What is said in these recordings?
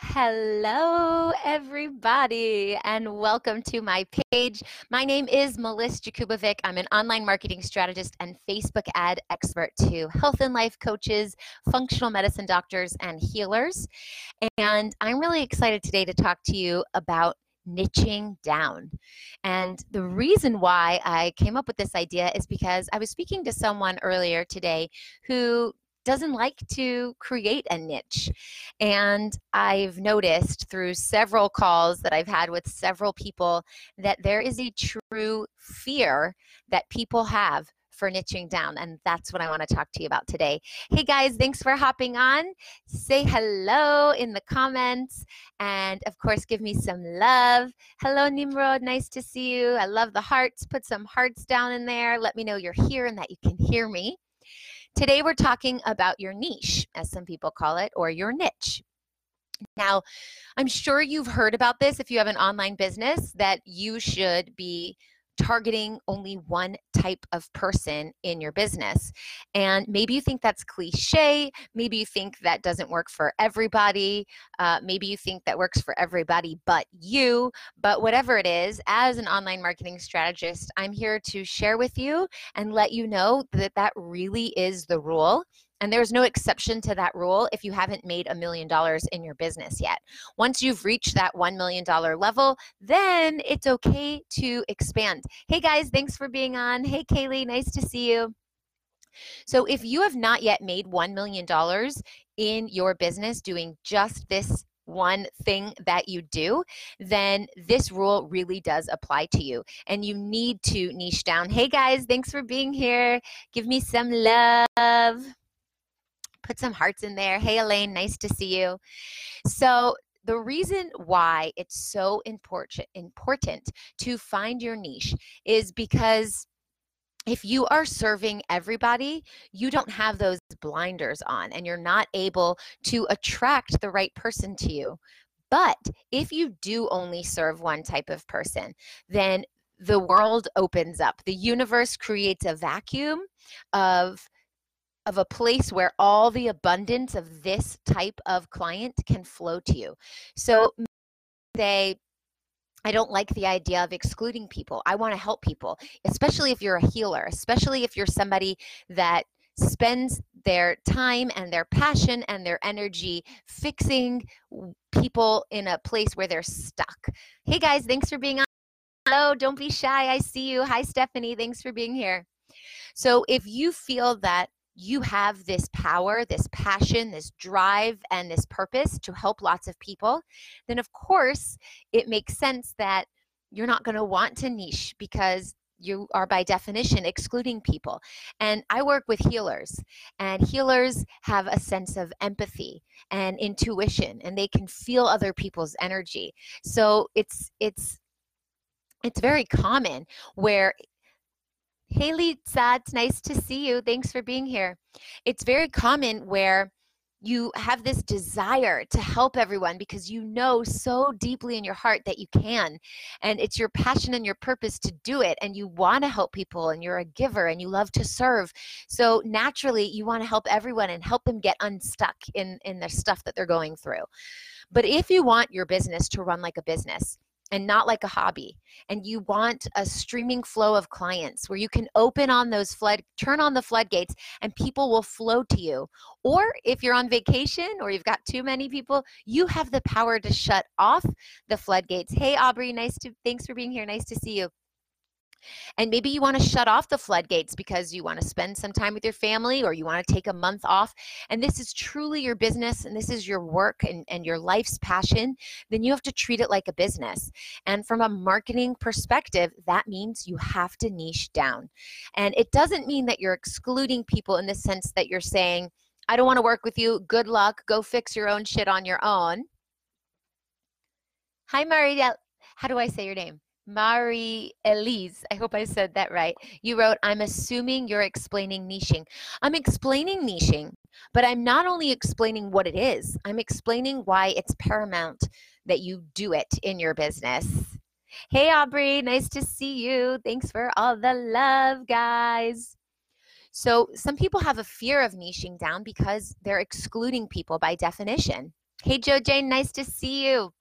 Hello, everybody, and welcome to my page. My name is Melissa Jakubovic. I'm an online marketing strategist and Facebook ad expert to health and life coaches, functional medicine doctors, and healers. And I'm really excited today to talk to you about niching down. And the reason why I came up with this idea is because I was speaking to someone earlier today who doesn't like to create a niche. And I've noticed through several calls that I've had with several people that there is a true fear that people have for niching down. And that's what I want to talk to you about today. Hey guys, thanks for hopping on. Say hello in the comments. And of course, give me some love. Hello, Nimrod. Nice to see you. I love the hearts. Put some hearts down in there. Let me know you're here and that you can hear me. Today, we're talking about your niche, as some people call it, or your niche. Now, I'm sure you've heard about this if you have an online business that you should be targeting only one type of person in your business. And maybe you think that's cliche. Maybe you think that doesn't work for everybody. Uh, maybe you think that works for everybody but you. But whatever it is, as an online marketing strategist, I'm here to share with you and let you know that that really is the rule and there's no exception to that rule if you haven't made a million dollars in your business yet. Once you've reached that $1 million level, then it's okay to expand. Hey guys, thanks for being on. Hey Kaylee, nice to see you. So if you have not yet made $1 million in your business doing just this one thing that you do, then this rule really does apply to you. And you need to niche down. Hey guys, thanks for being here. Give me some love put some hearts in there. Hey, Elaine, nice to see you. So, the reason why it's so important important to find your niche is because if you are serving everybody, you don't have those blinders on and you're not able to attract the right person to you. But if you do only serve one type of person, then the world opens up. The universe creates a vacuum of of a place where all the abundance of this type of client can flow to you. So they I don't like the idea of excluding people. I want to help people, especially if you're a healer, especially if you're somebody that spends their time and their passion and their energy fixing people in a place where they're stuck. Hey guys, thanks for being on. Hello, don't be shy. I see you. Hi, Stephanie. Thanks for being here. So, if you feel that you have this power, this passion, this drive, and this purpose to help lots of people, then of course it makes sense that you're not going to want to niche because you are by definition excluding people. And I work with healers, and healers have a sense of empathy and intuition, and they can feel other people's energy. So it's it's it's very common where Haley, it's nice to see you. Thanks for being here. It's very common where you have this desire to help everyone because you know so deeply in your heart that you can. And it's your passion and your purpose to do it. And you want to help people and you're a giver and you love to serve. So naturally, you want to help everyone and help them get unstuck in, in the stuff that they're going through. But if you want your business to run like a business, and not like a hobby. And you want a streaming flow of clients where you can open on those flood, turn on the floodgates, and people will flow to you. Or if you're on vacation or you've got too many people, you have the power to shut off the floodgates. Hey, Aubrey, nice to, thanks for being here. Nice to see you. And maybe you want to shut off the floodgates because you want to spend some time with your family or you want to take a month off. And this is truly your business and this is your work and, and your life's passion. Then you have to treat it like a business. And from a marketing perspective, that means you have to niche down. And it doesn't mean that you're excluding people in the sense that you're saying, I don't want to work with you. Good luck. Go fix your own shit on your own. Hi, Maria. How do I say your name? Marie Elise, I hope I said that right. You wrote, I'm assuming you're explaining niching. I'm explaining niching But I'm not only explaining what it is, I'm explaining why it's paramount that you do it in your business. Hey, Aubrey, nice to see you. Thanks for all the love, guys. So, some people have a fear of niching down because they're excluding people by definition. Hey, Joe Jane, nice to see you.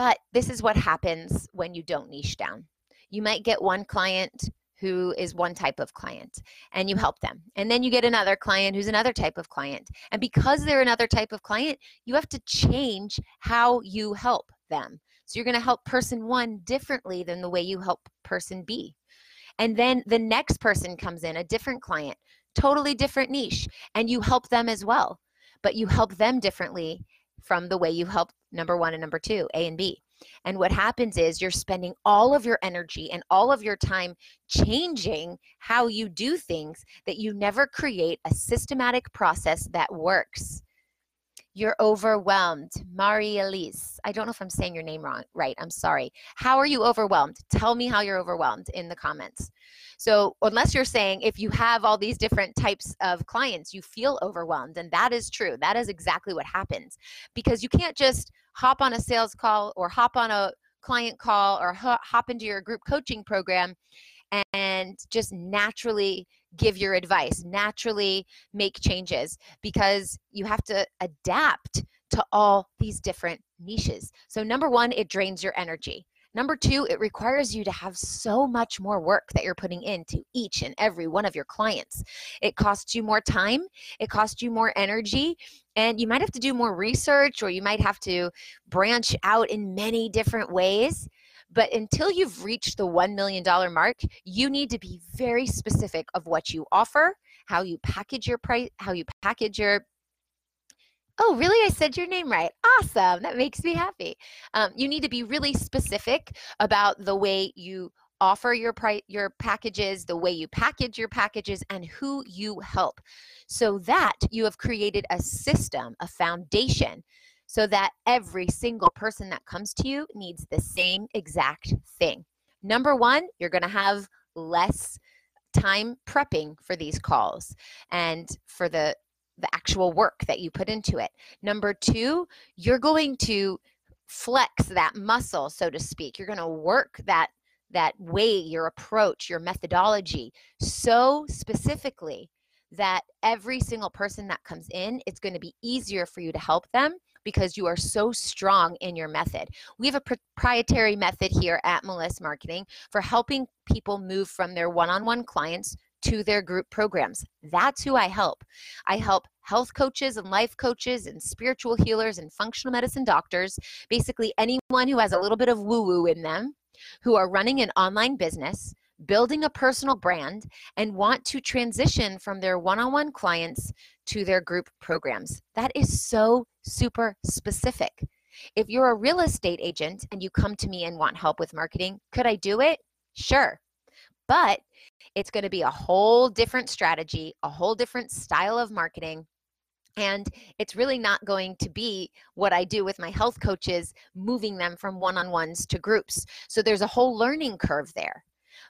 But this is what happens when you don't niche down. You might get one client who is one type of client and you help them. And then you get another client who's another type of client. And because they're another type of client, you have to change how you help them. So you're going to help person one differently than the way you help person B. And then the next person comes in, a different client, totally different niche, and you help them as well. But you help them differently from the way you help number one and number two, A and B. And what happens is you're spending all of your energy and all of your time changing how you do things that you never create a systematic process that works. You're overwhelmed. Marie Elise. I don't know if I'm saying your name wrong, right. I'm sorry. How are you overwhelmed? Tell me how you're overwhelmed in the comments. So, unless you're saying if you have all these different types of clients, you feel overwhelmed, and that is true. That is exactly what happens because you can't just hop on a sales call or hop on a client call or hop into your group coaching program and just naturally give your advice, naturally make changes because you have to adapt to all these different niches. So, number one, it drains your energy. Number two, it requires you to have so much more work that you're putting into each and every one of your clients. It costs you more time, it costs you more energy, and you might have to do more research or you might have to branch out in many different ways. But until you've reached the $1 million mark, you need to be very specific of what you offer, how you package your price, how you package your Oh, really? I said your name right. Awesome. That makes me happy. Um, you need to be really specific about the way you offer your pri- your packages, the way you package your packages, and who you help, so that you have created a system, a foundation so that every single person that comes to you needs the same exact thing. Number one, you're going to have less time prepping for these calls and for the the actual work that you put into it. Number 2, you're going to flex that muscle so to speak. You're going to work that that way, your approach, your methodology so specifically that every single person that comes in, it's going to be easier for you to help them because you are so strong in your method. We have a proprietary method here at Meliss Marketing for helping people move from their one on one clients to their group programs. That's who I help. I help health coaches and life coaches and spiritual healers and functional medicine doctors, basically anyone who has a little bit of woo woo in them, who are running an online business, building a personal brand, and want to transition from their one on one clients to their group programs. That is so super specific. If you're a real estate agent and you come to me and want help with marketing, could I do it? Sure. But it's going to be a whole different strategy, a whole different style of marketing. And it's really not going to be what I do with my health coaches, moving them from one on ones to groups. So there's a whole learning curve there.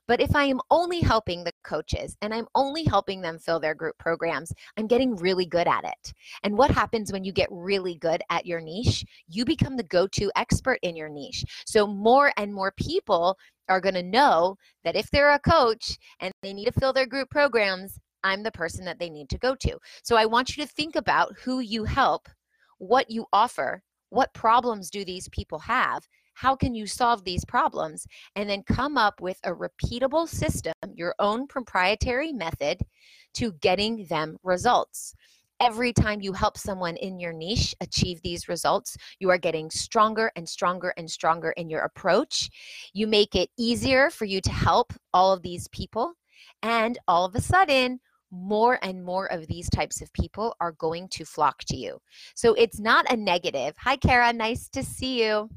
But if I am only helping the coaches and I'm only helping them fill their group programs, I'm getting really good at it. And what happens when you get really good at your niche? You become the go to expert in your niche. So more and more people are going to know that if they're a coach and they need to fill their group programs, I'm the person that they need to go to. So I want you to think about who you help, what you offer, what problems do these people have, how can you solve these problems, and then come up with a repeatable system, your own proprietary method to getting them results every time you help someone in your niche achieve these results, you are getting stronger and stronger and stronger in your approach. You make it easier for you to help all of these people. And all of a sudden, more and more of these types of people are going to flock to you. So it's not a negative. Hi, Kara. Nice to see you.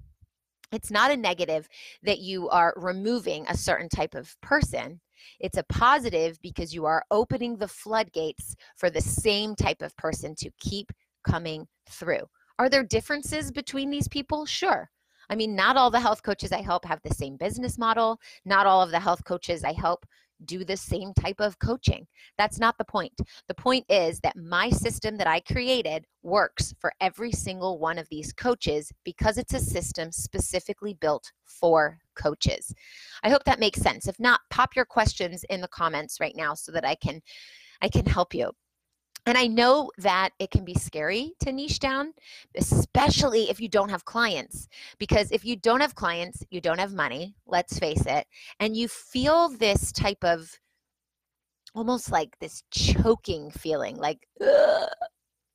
It's not a negative that you are removing a certain type of person. It's a positive because you are opening the floodgates for the same type of person to keep coming through. Are there differences between these people? Sure. I mean, not all the health coaches I help have the same business model. Not all of the health coaches I help do the same type of coaching. That's not the point. The point is that my system that I created works for every single one of these coaches because it's a system specifically built for coaches. I hope that makes sense. If not, pop your questions in the comments right now so that I can I can help you. And I know that it can be scary to niche down, especially if you don't have clients. Because if you don't have clients, you don't have money, let's face it, and you feel this type of almost like this choking feeling like,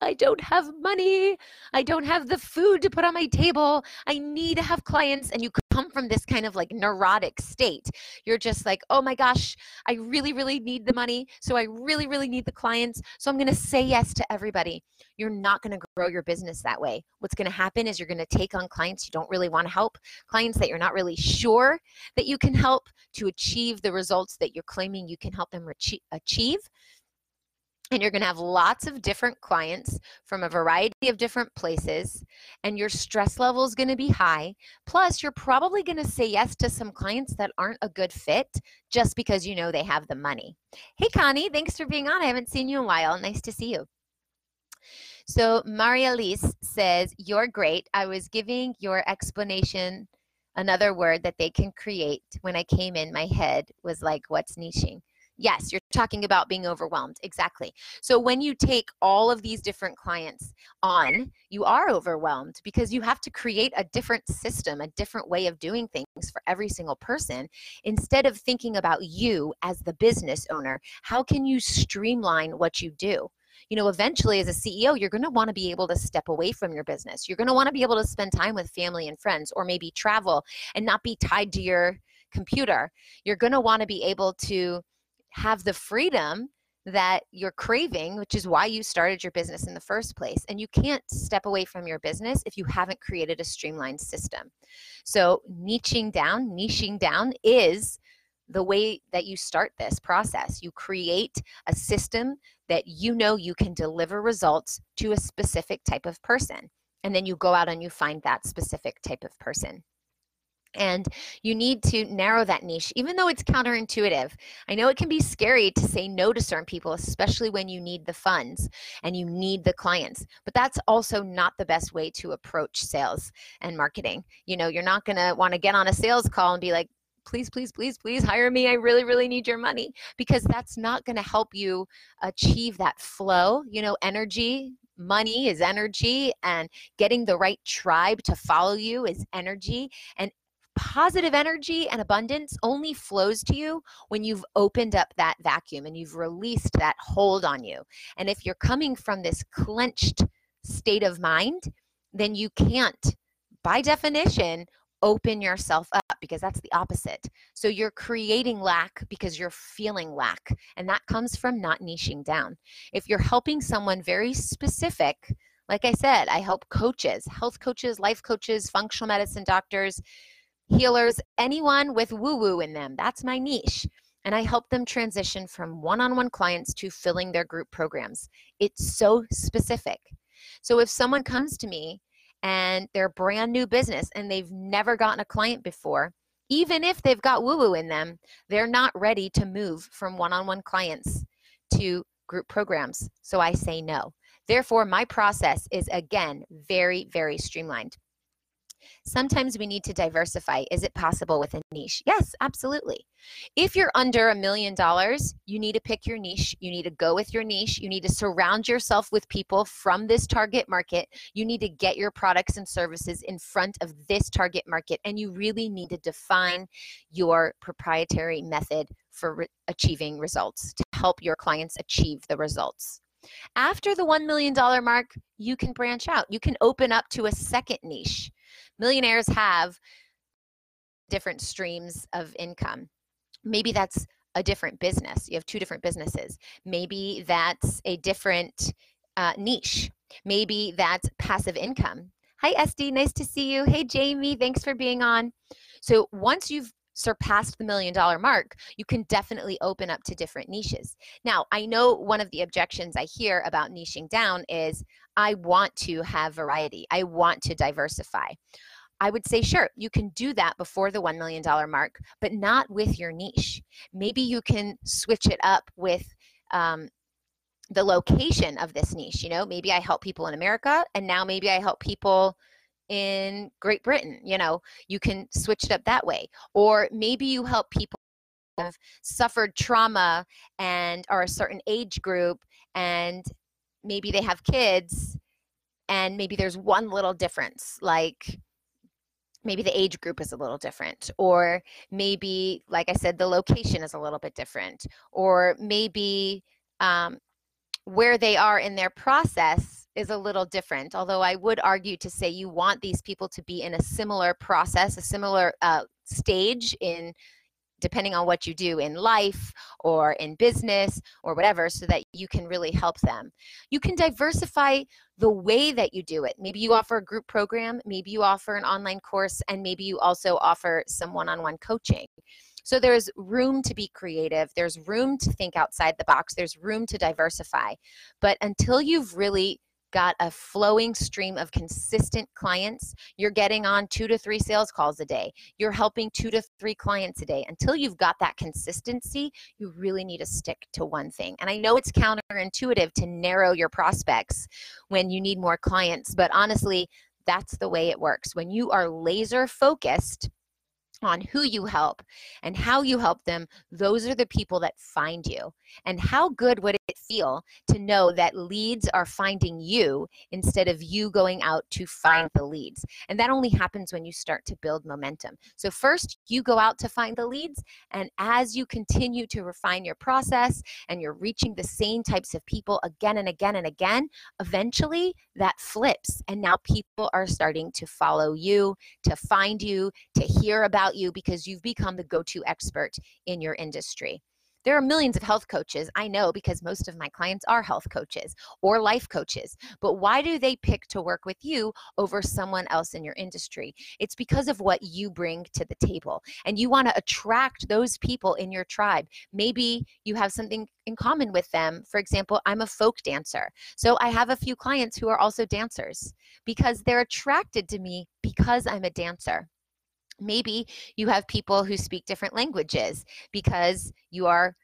I don't have money. I don't have the food to put on my table. I need to have clients. And you come from this kind of like neurotic state. You're just like, oh my gosh, I really, really need the money. So I really, really need the clients. So I'm going to say yes to everybody. You're not going to grow your business that way. What's going to happen is you're going to take on clients you don't really want to help, clients that you're not really sure that you can help to achieve the results that you're claiming you can help them achieve and you're going to have lots of different clients from a variety of different places and your stress level is going to be high. Plus you're probably going to say yes to some clients that aren't a good fit just because you know they have the money. Hey connie thanks for being on. I haven't seen you in a while. Nice to see you. So maria Lise says you're great. I was giving your explanation another word that they can create when i came in. My head was like what's niching Yes, you're talking about being overwhelmed. Exactly. So when you take all of these different clients on, you are overwhelmed because you have to create a different system, a different way of doing things for every single person. Instead of thinking about you as the business owner, how can you streamline what you do? you know, eventually as a CEO, you're going to want to be able to step away from your business. You're going to want to be able to spend time with family and friends or maybe travel and not be tied to your computer. You're going to want to be able to have the freedom that you're craving, which is why you started your business in the first place. And you can't step away from your business if you haven't created a streamlined system. So, niching down, niching down is the way that you start this process. You create a system that you know you can deliver results to a specific type of person. And then you go out and you find that specific type of person. And you need to narrow that niche, even though it's counterintuitive. I know it can be scary to say no to certain people, especially when you need the funds and you need the clients. But that's also not the best way to approach sales and marketing. You know, you're not going to want to get on a sales call and be like, please, please, please, please hire me. I really, really need your money because that's not going to help you achieve that flow. You know, energy, money is energy and getting the right tribe to follow you is energy and positive energy and abundance only flows to you when you've opened up that vacuum and you've released that hold on you. And if you're coming from this clenched state of mind, then you can't, by definition, open yourself up because that's the opposite. So you're creating lack because you're feeling lack. And that comes from not niching down. If you're helping someone very specific, like I said, I help coaches, health coaches, life coaches, functional medicine doctors healers, anyone with woo woo in them. That's my niche. And I help them transition from one on one clients to filling their group programs. It's so specific. So if someone comes to me and they're brand new business and they've never gotten a client before, even if they've got woo woo in them, they're not ready to move from one on one clients to group programs. So I say no. Therefore, my process is again very, very streamlined. Sometimes we need to diversify. Is it possible with a niche? Yes, absolutely. If you're under a million dollars, you need to pick your niche. You need to go with your niche. You need to surround yourself with people from this target market. You need to get your products and services in front of this target market. And you really need to define your proprietary method for re- achieving results to help your clients achieve the results. After the $1 million mark, you can branch out. You can open up to a second niche millionaires have different streams of income. Maybe that's a different business. You have two different businesses. Maybe that's a different uh, niche. Maybe that's passive income. Hi, SD. Nice to see you. Hey, Jamie. Thanks for being on. So, once you've surpassed the million dollar mark, you can definitely open up to different niches. Now, I know one of the objections I hear about niching down is I want to have variety, I want to diversify. I would say, sure, you can do that before the $1 million mark, but not with your niche. Maybe you can switch it up with um, the location of this niche. You know, maybe I help people in America, and now maybe I help people in Great Britain. You know, you can switch it up that way. Or maybe you help people who have suffered trauma and are a certain age group and maybe they have kids and maybe there's one little difference like maybe the age group is a little different or maybe like i said the location is a little bit different or maybe um, where they are in their process is a little different although i would argue to say you want these people to be in a similar process a similar uh, stage in depending on what you do in life or in business or whatever, so that you can really help them. You can diversify the way that you do it. Maybe you offer a group program, maybe you offer an online course, and maybe you also offer some one on one coaching. So there's room to be creative, there's room to think outside the box, there's room to diversify. But until you've really got a flowing stream of consistent clients, you're getting on two to three sales calls a day, you're helping two to three clients a day. Until you've got that consistency, you really need to stick to one thing. And I know it's counterintuitive to narrow your prospects when you need more clients, but honestly, that's the way it works. When you are laser focused, on who you help and how you help them, those are the people that find you. And how good would it feel to know that leads are finding you instead of you going out to find the leads? And that only happens when you start to build momentum. So, first, you go out to find the leads. And as you continue to refine your process and you're reaching the same types of people again and again and again, eventually that flips. And now people are starting to follow you, to find you, to hear about about you because you've become the go to expert in your industry. There are millions of health coaches, I know, because most of my clients are health coaches or life coaches. But why do they pick to work with you over someone else in your industry? It's because of what you bring to the table. And you want to attract those people in your tribe. Maybe you have something in common with them. For example, I'm a folk dancer. So I have a few clients who are also dancers because they're attracted to me because I'm a dancer. Maybe you have people who speak different languages because you are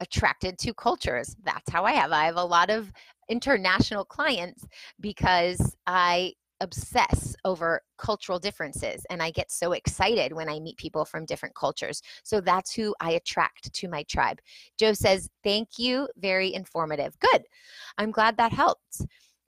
attracted to cultures. That's how I have. I have a lot of international clients because I obsess over cultural differences and I get so excited when I meet people from different cultures. So that's who I attract to my tribe. Joe says, Thank you. Very informative. Good. I'm glad that helped.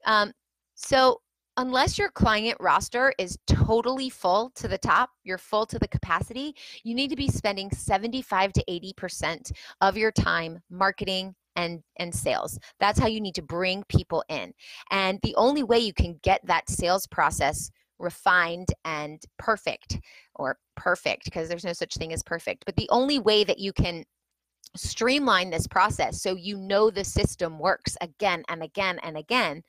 Um, so unless your client roster is totally full to the top, you're full to the capacity, you need to be spending 75 to 80% of your time marketing and and sales. That's how you need to bring people in. And the only way you can get that sales process refined and perfect or perfect because there's no such thing as perfect, but the only way that you can streamline this process so you know the system works again and again and again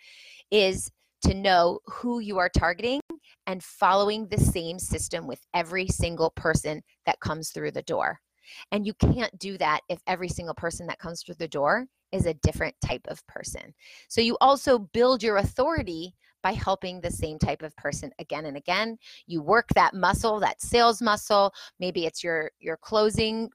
is to know who you are targeting and following the same system with every single person that comes through the door. And you can't do that if every single person that comes through the door is a different type of person. So you also build your authority by helping the same type of person again and again. You work that muscle, that sales muscle. Maybe it's your your closing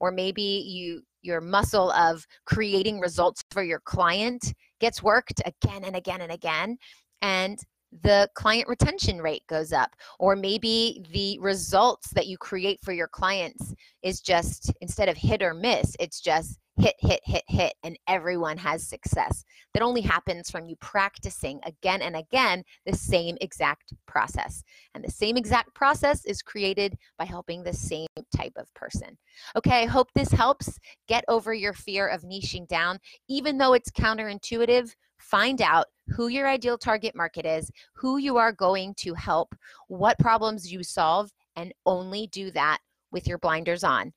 or maybe you your muscle of creating results for your client gets worked again and again and again and the client retention rate goes up or maybe the results that you create for your clients is just instead of hit or miss it's just hit, hit, hit, hit, and everyone has success. That only happens from you practicing again and again the same exact process. And the same exact process is created by helping the same type of person. Okay, I hope this helps get over your fear of niching down. Even though it's counterintuitive, find out who your ideal target market is, who you are going to help, what problems you solve, and only do that with your blinders on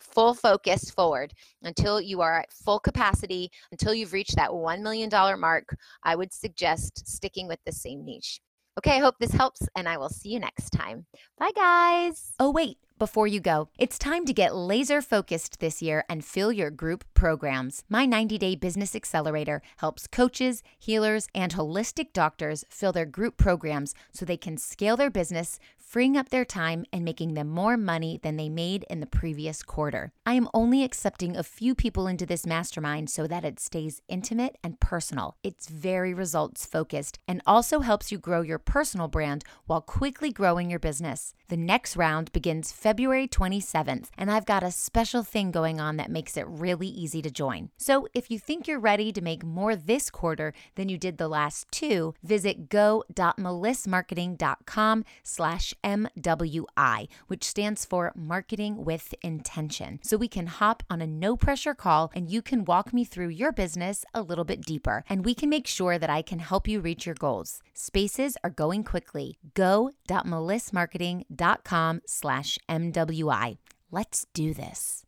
full focus forward until you are at full capacity, until you've reached that $1 million mark. I would suggest sticking with the same niche. Okay, I hope this helps, and I will see you next time. Bye, guys. Oh, wait. Before you go, it's time to get laser focused this year and fill your group programs. My 90 Day Business Accelerator helps coaches, healers, and holistic doctors fill their group programs so they can scale their business, freeing up their time and making them more money than they made in the previous quarter. I am only accepting a few people into this mastermind so that it stays intimate and personal. It's very results focused and also helps you grow your personal brand while quickly growing your business. The next round begins February 27th, and I've got a special thing going on that makes it really easy to join. So if you think you're ready to make more this quarter than you did the last two, visit go.melissmarketing.com slash MWI, which stands for Marketing with Intention. So we can hop on a no pressure call and you can walk me through your business a little bit deeper, and we can make sure that I can help you reach your goals. Spaces are going quickly. Go.melissmarketing.com slash MWI. Let's do this.